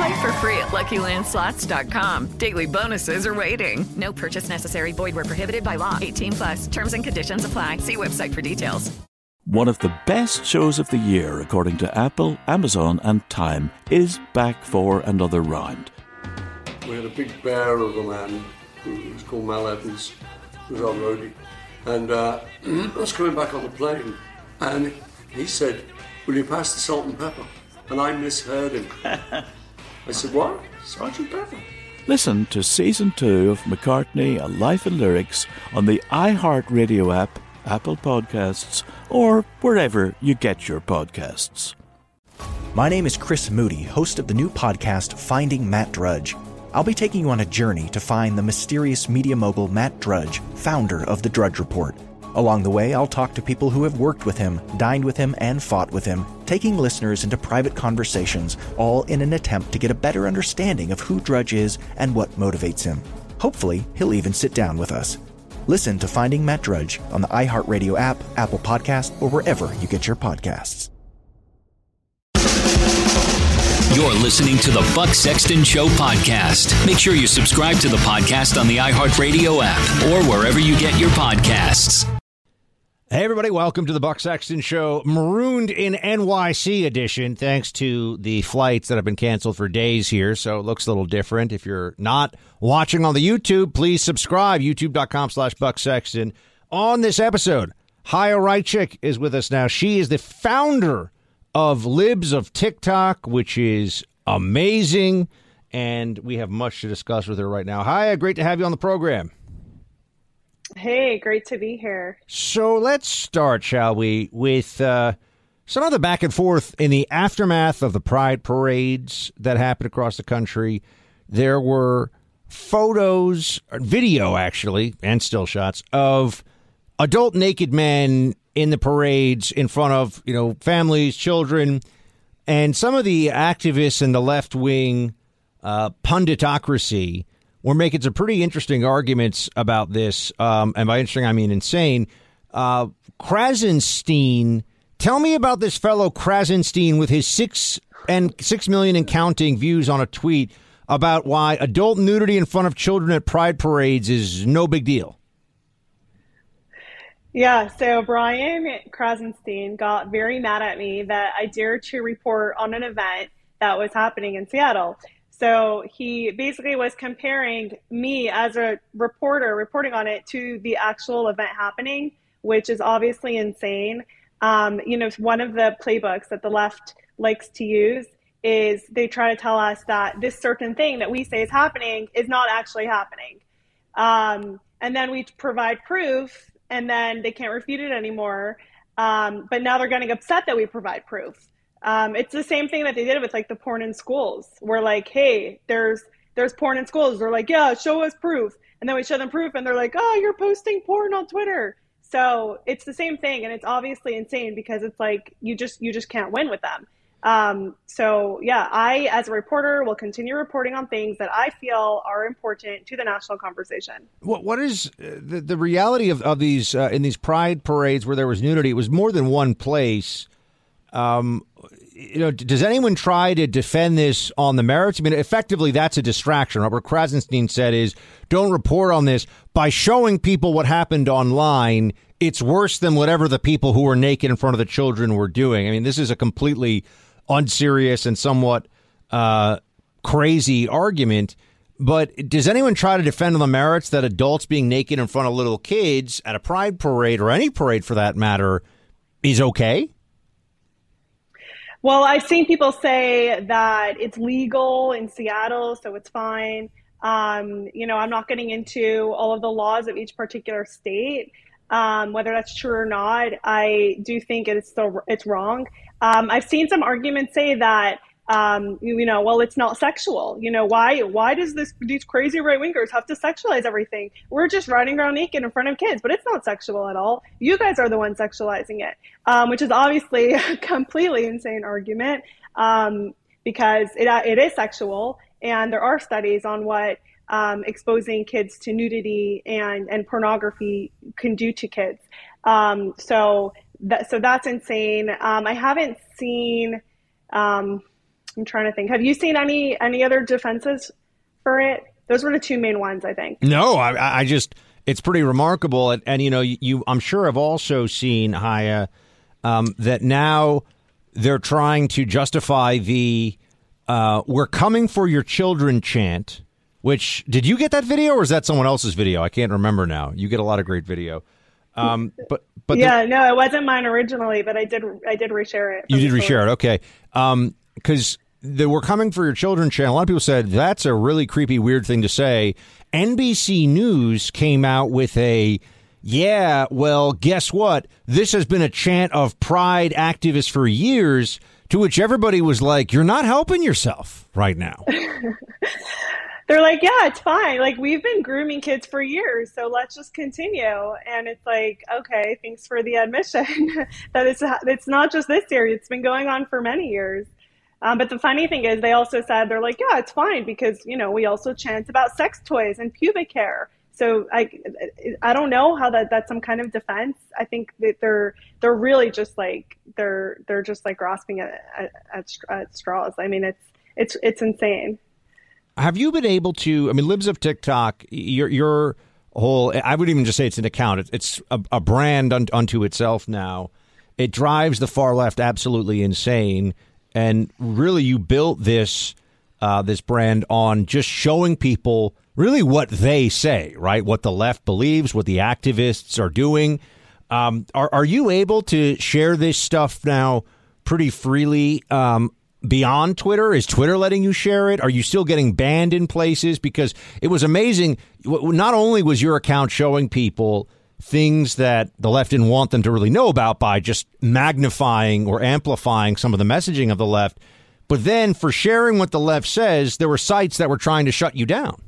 Play for free at LuckyLandSlots.com. Daily bonuses are waiting. No purchase necessary. Void where prohibited by law. 18 plus. Terms and conditions apply. See website for details. One of the best shows of the year, according to Apple, Amazon, and Time, is back for another round. We had a big bear of a man who was called Mal Evans, who was our roadie. And uh, I was coming back on the plane, and he said, Will you pass the salt and pepper? And I misheard him. I said, What? Sergeant Pepper? Listen to season two of McCartney, A Life in Lyrics on the iHeartRadio app, Apple Podcasts, or wherever you get your podcasts. My name is Chris Moody, host of the new podcast Finding Matt Drudge. I'll be taking you on a journey to find the mysterious media mogul Matt Drudge, founder of The Drudge Report. Along the way, I'll talk to people who have worked with him, dined with him, and fought with him, taking listeners into private conversations, all in an attempt to get a better understanding of who Drudge is and what motivates him. Hopefully, he'll even sit down with us. Listen to Finding Matt Drudge on the iHeartRadio app, Apple Podcast, or wherever you get your podcasts. You're listening to the Buck Sexton Show podcast. Make sure you subscribe to the podcast on the iHeartRadio app or wherever you get your podcasts. Hey, everybody, welcome to the Buck Sexton Show, marooned in NYC edition, thanks to the flights that have been canceled for days here. So it looks a little different. If you're not watching on the YouTube, please subscribe, youtube.com slash Buck Sexton. On this episode, Chaya Raichik is with us now. She is the founder of Libs of TikTok, which is amazing. And we have much to discuss with her right now. Chaya, great to have you on the program. Hey, great to be here. So let's start, shall we, with uh, some of the back and forth in the aftermath of the pride parades that happened across the country. There were photos, video actually, and still shots of adult naked men in the parades in front of you know families, children, and some of the activists in the left wing uh, punditocracy were making some pretty interesting arguments about this. Um, and by interesting, I mean insane. Uh, Krassenstein, tell me about this fellow Krassenstein with his six and six million and counting views on a tweet about why adult nudity in front of children at pride parades is no big deal. Yeah, so Brian Krassenstein got very mad at me that I dared to report on an event that was happening in Seattle. So he basically was comparing me as a reporter reporting on it to the actual event happening, which is obviously insane. Um, you know, one of the playbooks that the left likes to use is they try to tell us that this certain thing that we say is happening is not actually happening. Um, and then we provide proof and then they can't refute it anymore. Um, but now they're getting upset that we provide proof. Um, it's the same thing that they did with like the porn in schools. We're like, hey, there's there's porn in schools. They're like, yeah, show us proof, and then we show them proof, and they're like, oh, you're posting porn on Twitter. So it's the same thing, and it's obviously insane because it's like you just you just can't win with them. Um, so yeah, I as a reporter will continue reporting on things that I feel are important to the national conversation. What what is uh, the the reality of of these uh, in these pride parades where there was nudity? It was more than one place. Um, you know, does anyone try to defend this on the merits? I mean, effectively, that's a distraction. Robert Krassenstein said is don't report on this by showing people what happened online. It's worse than whatever the people who were naked in front of the children were doing. I mean, this is a completely unserious and somewhat uh, crazy argument. But does anyone try to defend on the merits that adults being naked in front of little kids at a pride parade or any parade for that matter is okay? Well, I've seen people say that it's legal in Seattle, so it's fine. Um, you know, I'm not getting into all of the laws of each particular state, um, whether that's true or not. I do think it's still it's wrong. Um, I've seen some arguments say that um, you, you, know, well, it's not sexual. You know, why why does this these crazy right wingers have to sexualize everything? We're just running around naked in front of kids, but it's not sexual at all. You guys are the ones sexualizing it, um, which is obviously a completely insane argument um, because it it is sexual, and there are studies on what um, exposing kids to nudity and and pornography can do to kids. Um, so that so that's insane. Um, I haven't seen. Um, I'm trying to think. Have you seen any any other defenses for it? Those were the two main ones, I think. No, I, I just it's pretty remarkable, and, and you know, you, I'm sure have also seen Chaya um, that now they're trying to justify the uh, "We're coming for your children" chant. Which did you get that video, or is that someone else's video? I can't remember now. You get a lot of great video. Um, but but yeah, the, no, it wasn't mine originally, but I did I did reshare it. You did reshare it, okay? Um, because they were coming for your children channel. A lot of people said that's a really creepy, weird thing to say. NBC News came out with a yeah, well, guess what? This has been a chant of pride activists for years, to which everybody was like, You're not helping yourself right now. They're like, Yeah, it's fine. Like, we've been grooming kids for years, so let's just continue. And it's like, Okay, thanks for the admission that it's, it's not just this year, it's been going on for many years. Um, but the funny thing is, they also said they're like, yeah, it's fine because you know we also chant about sex toys and pubic hair. So I, I don't know how that that's some kind of defense. I think that they're they're really just like they're they're just like grasping at, at, at straws. I mean, it's it's it's insane. Have you been able to? I mean, Libs of TikTok, your your whole. I would even just say it's an account. It's a, a brand unto itself now. It drives the far left absolutely insane and really you built this uh, this brand on just showing people really what they say, right? What the left believes, what the activists are doing. Um, are are you able to share this stuff now pretty freely um, beyond Twitter? Is Twitter letting you share it? Are you still getting banned in places? Because it was amazing. Not only was your account showing people things that the left didn't want them to really know about by just magnifying or amplifying some of the messaging of the left. But then for sharing what the left says, there were sites that were trying to shut you down.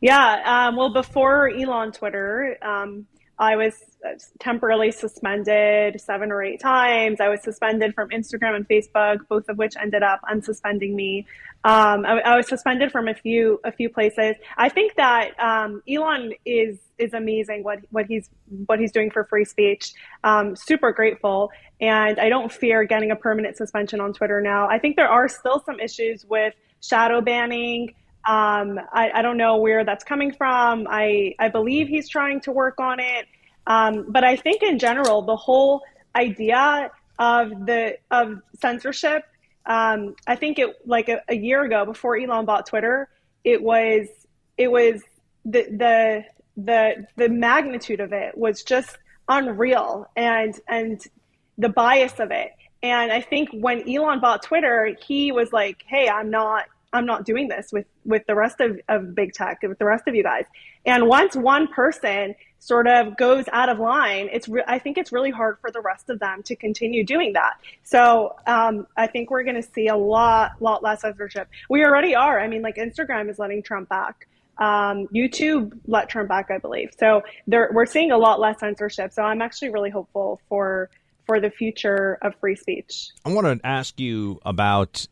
Yeah. Um, well, before Elon Twitter, um, I was temporarily suspended seven or eight times. I was suspended from Instagram and Facebook, both of which ended up unsuspending me. Um, I, I, was suspended from a few a few places. I think that um, Elon is is amazing what what he's what he's doing for free speech. Um, super grateful, and I don't fear getting a permanent suspension on Twitter now. I think there are still some issues with shadow banning. Um, I, I, don't know where that's coming from. I I believe he's trying to work on it, um, but I think in general the whole idea of the of censorship. Um, I think it like a, a year ago before Elon bought Twitter, it was it was the the the the magnitude of it was just unreal and and the bias of it and i think when elon bought twitter he was like hey i'm not i'm not doing this with with the rest of, of big tech with the rest of you guys and once one person sort of goes out of line it's re- i think it's really hard for the rest of them to continue doing that so um, i think we're going to see a lot lot less censorship we already are i mean like instagram is letting trump back um, YouTube let Trump back, I believe. So we're seeing a lot less censorship. So I'm actually really hopeful for for the future of free speech. I want to ask you about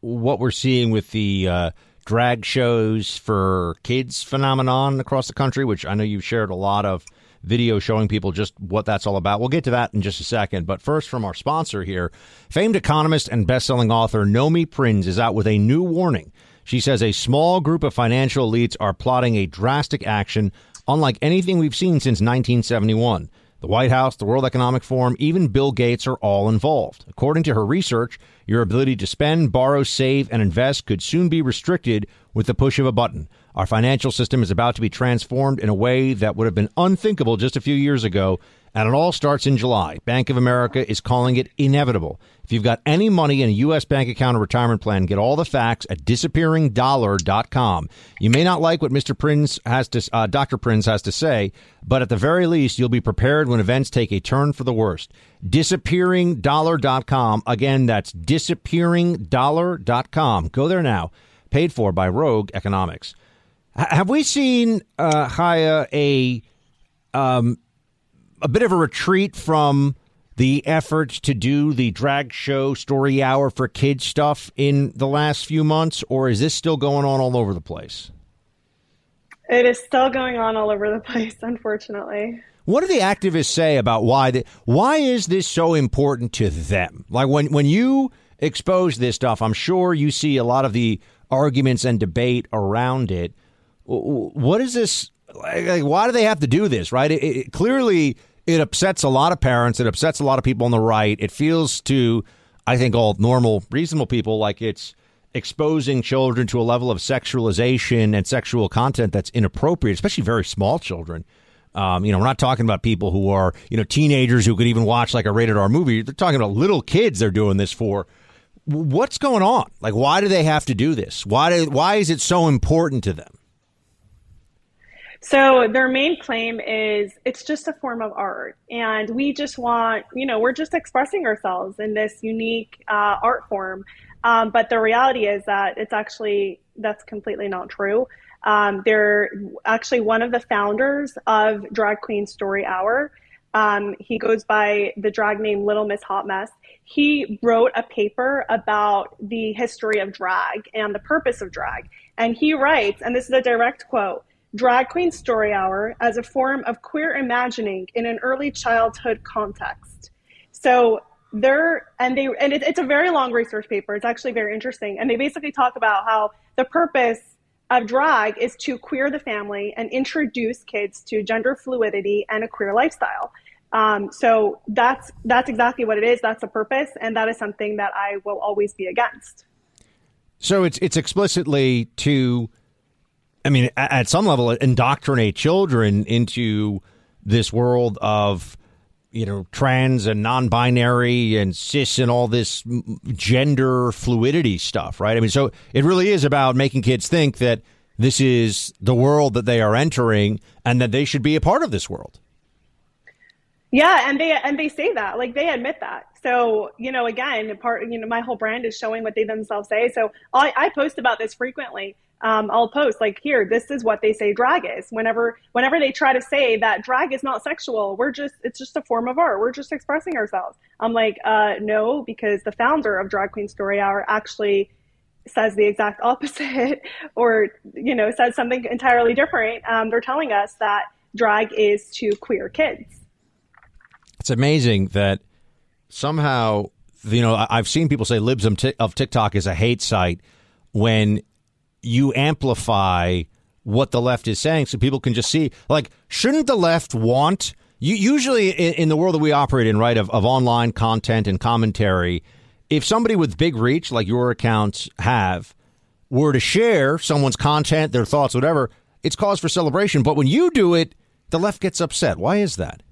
what we're seeing with the uh, drag shows for kids phenomenon across the country, which I know you've shared a lot of video showing people just what that's all about. We'll get to that in just a second. But first, from our sponsor here, famed economist and best-selling author Nomi Prins is out with a new warning. She says a small group of financial elites are plotting a drastic action unlike anything we've seen since 1971. The White House, the World Economic Forum, even Bill Gates are all involved. According to her research, your ability to spend, borrow, save, and invest could soon be restricted with the push of a button. Our financial system is about to be transformed in a way that would have been unthinkable just a few years ago, and it all starts in July. Bank of America is calling it inevitable. If you've got any money in a U.S. bank account or retirement plan, get all the facts at disappearingdollar.com. You may not like what Mr. Prins has to, uh, Dr. Prins has to say, but at the very least, you'll be prepared when events take a turn for the worst. Disappearingdollar.com. Again, that's disappearingdollar.com. Go there now. Paid for by Rogue Economics. H- have we seen, uh, Chaya, a, um, a bit of a retreat from the efforts to do the drag show story hour for kids stuff in the last few months, or is this still going on all over the place? It is still going on all over the place, unfortunately. What do the activists say about why the, why is this so important to them? Like when when you expose this stuff, I'm sure you see a lot of the arguments and debate around it. What is this? Like, why do they have to do this? Right? It, it, clearly, it upsets a lot of parents. It upsets a lot of people on the right. It feels to, I think, all normal, reasonable people like it's exposing children to a level of sexualization and sexual content that's inappropriate, especially very small children. Um, you know, we're not talking about people who are, you know, teenagers who could even watch like a rated R movie. They're talking about little kids they're doing this for. What's going on? Like, why do they have to do this? Why do, why is it so important to them? So their main claim is it's just a form of art, and we just want, you know, we're just expressing ourselves in this unique uh, art form. Um, but the reality is that it's actually that's completely not true. Um, they're actually one of the founders of Drag Queen Story Hour. Um, he goes by the drag name Little Miss Hot Mess. He wrote a paper about the history of drag and the purpose of drag. And he writes, and this is a direct quote Drag Queen Story Hour as a form of queer imagining in an early childhood context. So they're and they and it, it's a very long research paper. It's actually very interesting, and they basically talk about how the purpose of drag is to queer the family and introduce kids to gender fluidity and a queer lifestyle. Um, so that's that's exactly what it is. That's the purpose, and that is something that I will always be against. So it's it's explicitly to I mean, at some level, indoctrinate children into this world of you know trans and non-binary and cis and all this gender fluidity stuff, right? I mean, so it really is about making kids think that this is the world that they are entering and that they should be a part of this world. Yeah, and they and they say that, like they admit that. So you know, again, part you know, my whole brand is showing what they themselves say. So I, I post about this frequently um, I'll post like here, this is what they say drag is. Whenever whenever they try to say that drag is not sexual, we're just it's just a form of art. We're just expressing ourselves. I'm like, uh, no, because the founder of Drag Queen Story Hour actually says the exact opposite, or you know, says something entirely different. Um, they're telling us that drag is to queer kids. It's amazing that somehow you know I've seen people say libs of TikTok is a hate site when you amplify what the left is saying so people can just see. Like shouldn't the left want you usually in, in the world that we operate in right of, of online content and commentary if somebody with big reach like your accounts have were to share someone's content their thoughts whatever it's cause for celebration. But when you do it the left gets upset. Why is that?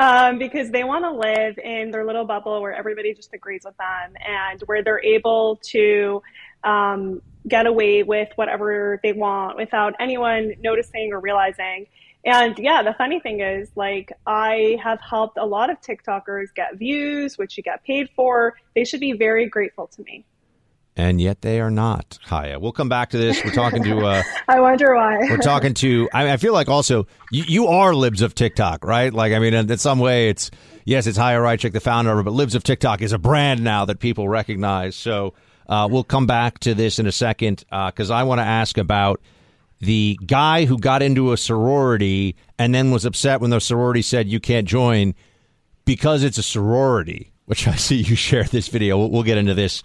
Um, because they want to live in their little bubble where everybody just agrees with them and where they're able to um, get away with whatever they want without anyone noticing or realizing. And yeah, the funny thing is, like, I have helped a lot of TikTokers get views, which you get paid for. They should be very grateful to me. and yet they are not. Chaya. We'll come back to this. We're talking to. Uh, I wonder why. we're talking to. I, I feel like also you, you are libs of TikTok, right? Like I mean, in, in some way, it's yes, it's Chaya Raichik, the founder of it, but libs of TikTok is a brand now that people recognize. So uh, we'll come back to this in a second because I want to ask about the guy who got into a sorority and then was upset when the sorority said you can't join because it's a sorority. Which I see you share this video. We'll, we'll get into this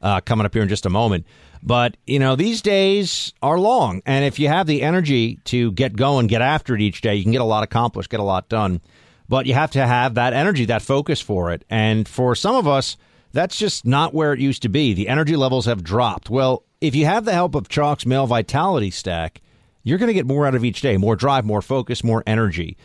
uh, coming up here in just a moment. But, you know, these days are long. And if you have the energy to get going, get after it each day, you can get a lot accomplished, get a lot done. But you have to have that energy, that focus for it. And for some of us, that's just not where it used to be. The energy levels have dropped. Well, if you have the help of Choq's Male Vitality Stack, you're going to get more out of each day more drive, more focus, more energy.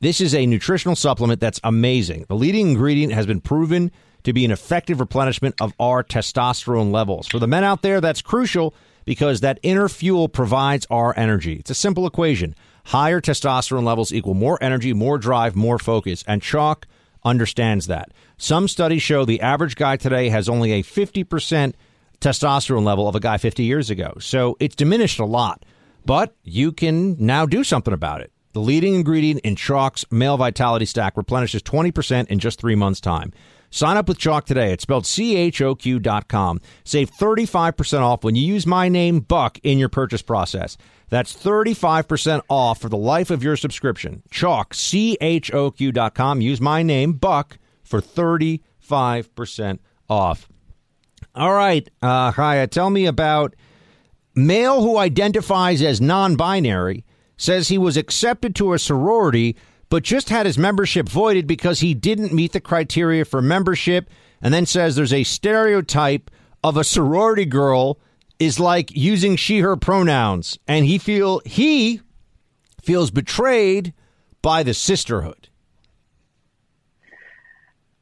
This is a nutritional supplement that's amazing. The leading ingredient has been proven to be an effective replenishment of our testosterone levels. For the men out there, that's crucial because that inner fuel provides our energy. It's a simple equation. Higher testosterone levels equal more energy, more drive, more focus. And Choq understands that. Some studies show the average guy today has only a 50% testosterone level of a guy 50 years ago. So it's diminished a lot. But you can now do something about it. The leading ingredient in Choq's male vitality stack replenishes 20% in just three months' time. Sign up with Choq today. It's spelled C-H-O-Q dot com. Save 35% off when you use my name, Buck, in your purchase process. That's 35% off for the life of your subscription. Choq, C-H-O-Q dot com. Use my name, Buck, for 35% off. All right, uh, Chaya, tell me about male who identifies as non-binary says he was accepted to a sorority but just had his membership voided because he didn't meet the criteria for membership, and then says there's a stereotype of a sorority girl is like using she her pronouns, and he feel he feels betrayed by the sisterhood.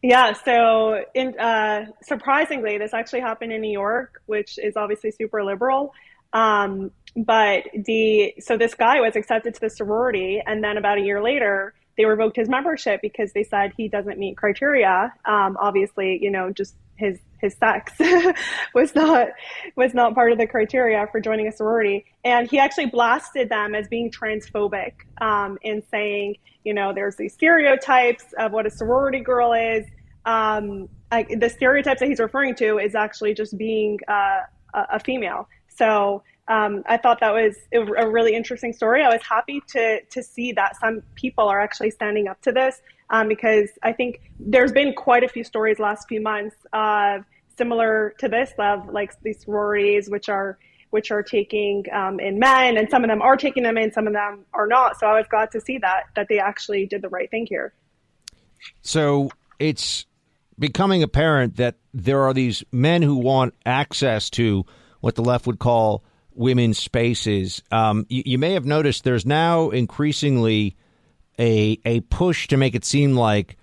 Yeah, so in, uh, surprisingly, this actually happened in New York, which is obviously super liberal. Um, but the so this guy was accepted to the sorority, and then about a year later, they revoked his membership because they said he doesn't meet criteria. Um, obviously, you know, just his his sex was not was not part of the criteria for joining a sorority, and he actually blasted them as being transphobic um, in saying, you know, there's these stereotypes of what a sorority girl is. Um, I, the stereotypes that he's referring to is actually just being uh, a, a female. So um, I thought that was a really interesting story. I was happy to to see that some people are actually standing up to this um, because I think there's been quite a few stories last few months of similar to this of like these sororities which are which are taking um, in men, and some of them are taking them in, some of them are not. So I was glad to see that that they actually did the right thing here. So it's becoming apparent that there are these men who want access to what the left would call women's spaces. Um, you, you, may have noticed there's now increasingly a a push to make it seem like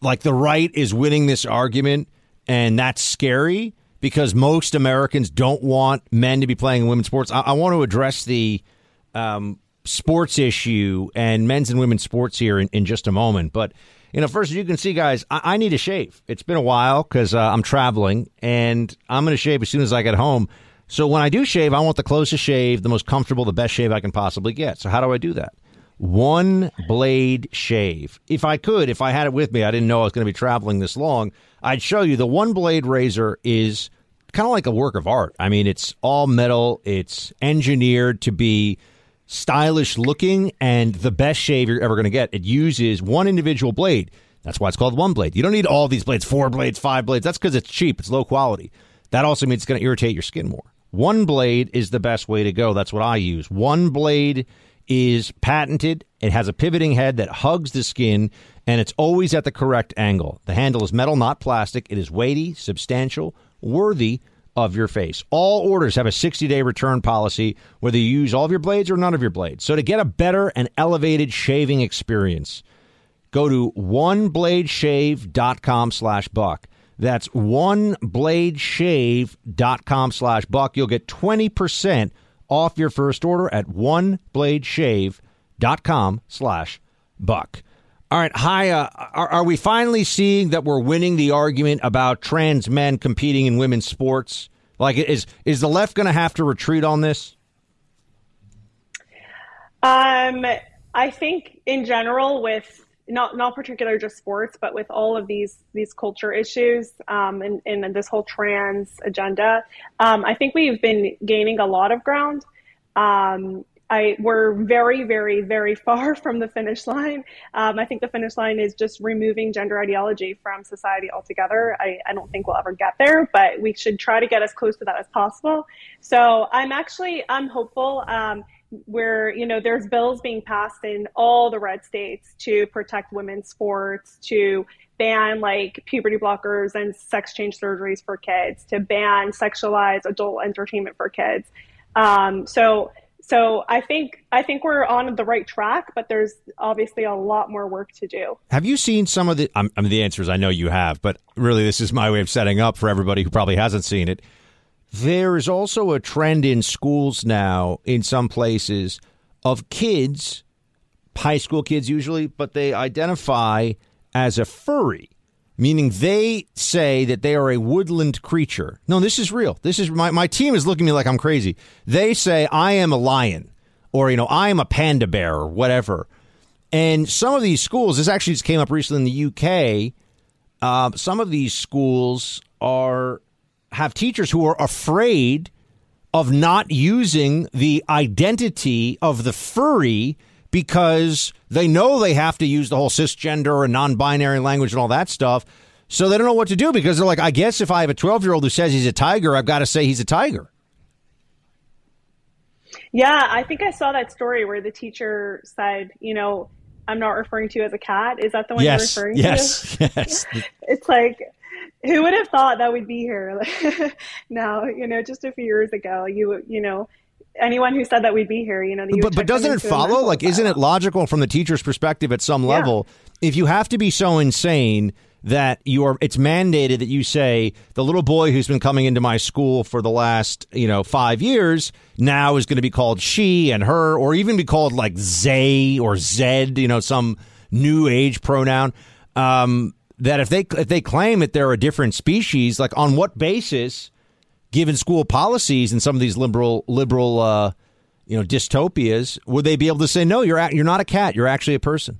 like the right is winning this argument, and that's scary because most Americans don't want men to be playing in women's sports. I, I want to address the um, sports issue and men's and women's sports here in, in just a moment, but. You know, first, as you can see, guys, I, I need a shave. It's been a while because uh, I'm traveling, and I'm going to shave as soon as I get home. So when I do shave, I want the closest shave, the most comfortable, the best shave I can possibly get. So how do I do that? One blade shave. If I could, if I had it with me, I didn't know I was going to be traveling this long, I'd show you the one blade razor is kind of like a work of art. I mean, it's all metal, it's engineered to be stylish looking and the best shave you're ever going to get. It uses one individual blade. That's why it's called one blade. You don't need all these blades, four blades, five blades. That's because it's cheap, it's low quality. That also means it's going to irritate your skin more. One blade is the best way to go. That's what I use. One blade is patented. It has a pivoting head that hugs the skin, and it's always at the correct angle. The handle is metal, not plastic. It is weighty, substantial, worthy of your face. All orders have a 60 day return policy, whether you use all of your blades or none of your blades. So to get a better and elevated shaving experience, go to onebladeshave.com slash buck. That's onebladeshave.com slash buck. You'll get 20% off your first order at onebladeshave.com slash buck. All right, hi. Uh, are, are we finally seeing that we're winning the argument about trans men competing in women's sports? Like, is is the left going to have to retreat on this? Um, I think in general, with not not particular just sports, but with all of these these culture issues um, and, and this whole trans agenda, um, I think we've been gaining a lot of ground. Um, I we're very, very, very far from the finish line. Um, I think the finish line is just removing gender ideology from society altogether. I, I don't think we'll ever get there, but we should try to get as close to that as possible. So I'm actually I'm hopeful. Where you know there's bills being passed in all the red states to protect women's sports to ban like puberty blockers and sex change surgeries for kids to ban sexualized adult entertainment for kids um, so so I think I think we're on the right track, but there's obviously a lot more work to do. Have you seen some of the? I mean, the answer is I know you have, but really, this is my way of setting up for everybody who probably hasn't seen it. There is also a trend in schools now, in some places, of kids, high school kids usually, but they identify as a furry meaning they say that they are a woodland creature. No, this is real. This is my, my team is looking at me like I'm crazy. They say I am a lion or, you know, I am a panda bear or whatever. And some of these schools, this actually just came up recently in the UK. Uh, some of these schools are have teachers who are afraid of not using the identity of the furry because they know they have to use the whole cisgender and non binary language and all that stuff. So they don't know what to do because they're like, I guess if I have a 12 year old who says he's a tiger, I've got to say he's a tiger. Yeah, I think I saw that story where the teacher said, you know, I'm not referring to you as a cat. Is that the one yes, you're referring yes, to? Yes. Yes. it's like, who would have thought that we'd be here now, you know, just a few years ago, you, you know, anyone who said that we'd be here, you know. you But, but doesn't it follow? Like, isn't it logical from the teacher's perspective at some level? Yeah. If you have to be so insane that you are, it's mandated that you say the little boy who's been coming into my school for the last, you know, five years now is going to be called she and her, or even be called like Zay or Zed, you know, some new age pronoun. Um, that if they if they claim that they're a different species, like on what basis? given school policies and some of these liberal liberal uh, you know dystopias, would they be able to say no? You're you're not a cat. You're actually a person.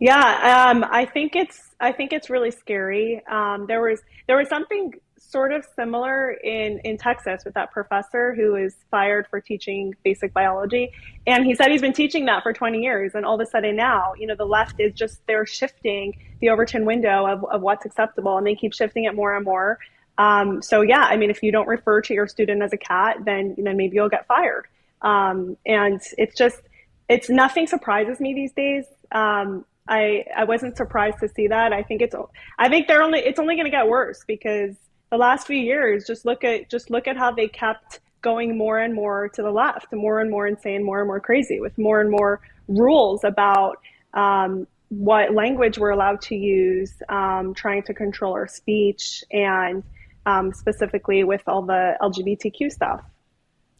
Yeah, um, I think it's I think it's really scary. Um, there was there was something sort of similar in in Texas with that professor who was fired for teaching basic biology, and he said he's been teaching that for 20 years, and all of a sudden now, you know, the left is just they're shifting the Overton window of, of what's acceptable, and they keep shifting it more and more. Um, so yeah, I mean, if you don't refer to your student as a cat, then then maybe you'll get fired. Um, and it's just it's nothing surprises me these days. Um, I I wasn't surprised to see that. I think it's I think they're only it's only going to get worse because the last few years just look at just look at how they kept going more and more to the left, more and more insane, more and more crazy, with more and more rules about um, what language we're allowed to use, um, trying to control our speech, and um, specifically with all the LGBTQ stuff.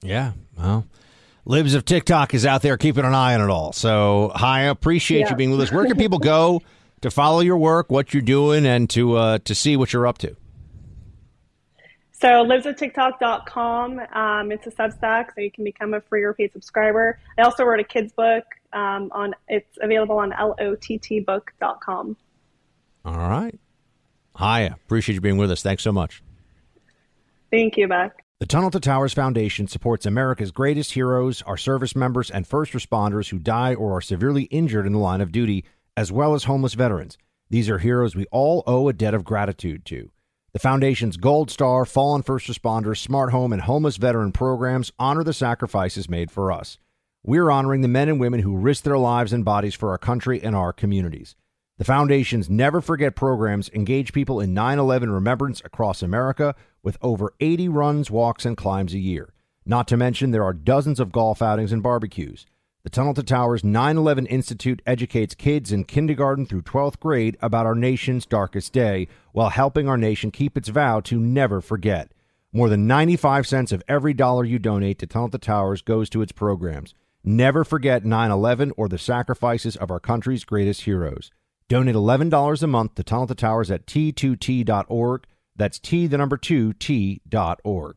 Yeah, well, Libs of TikTok is out there keeping an eye on it all. So hi, I appreciate yeah. you being with us. Where can people go to follow your work, what you're doing, and to uh, to see what you're up to? So libsoftiktok.com. Um, it's a Substack, so you can become a free or paid subscriber. I also wrote a kids book. Um, on it's available on lottbook.com. All right. Hi, appreciate you being with us. Thanks so much. Thank you, Buck. The Tunnel to Towers Foundation supports America's greatest heroes, our service members, and first responders who die or are severely injured in the line of duty, as well as homeless veterans. These are heroes we all owe a debt of gratitude to. The Foundation's Gold Star, Fallen First Responders, Smart Home, and Homeless Veteran programs honor the sacrifices made for us. We're honoring the men and women who risked their lives and bodies for our country and our communities. The Foundation's Never Forget programs engage people in 9 11 remembrance across America with over 80 runs, walks, and climbs a year. Not to mention, there are dozens of golf outings and barbecues. The Tunnel to Towers 9 11 Institute educates kids in kindergarten through 12th grade about our nation's darkest day while helping our nation keep its vow to never forget. More than 95 cents of every dollar you donate to Tunnel to Towers goes to its programs. Never forget 9 11 or the sacrifices of our country's greatest heroes. Donate $11 a month to Tunnel to Towers at t2t.org. That's T, the number two, T dot org.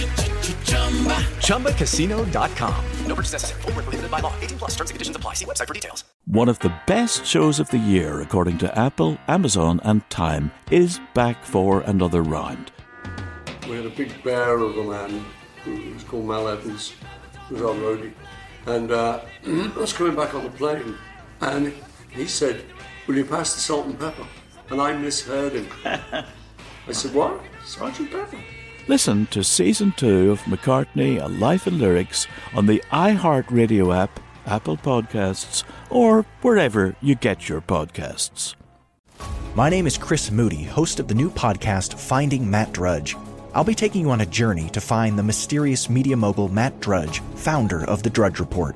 ChumbaCasino.com. No purchase necessary. Full prohibited by law. 18 plus terms and conditions apply. See website for details. One of the best shows of the year, according to Apple, Amazon, and Time, is back for another round. We had a big bear of a man who was called Mal Evans, who was our roadie. And uh, I was coming back on the plane, and he said, Will you pass the salt and pepper? And I misheard him. I said, What? Sergeant Pepper? Listen to season two of McCartney, A Life in Lyrics on the iHeartRadio app, Apple Podcasts, or wherever you get your podcasts. My name is Chris Moody, host of the new podcast Finding Matt Drudge. I'll be taking you on a journey to find the mysterious media mogul Matt Drudge, founder of The Drudge Report.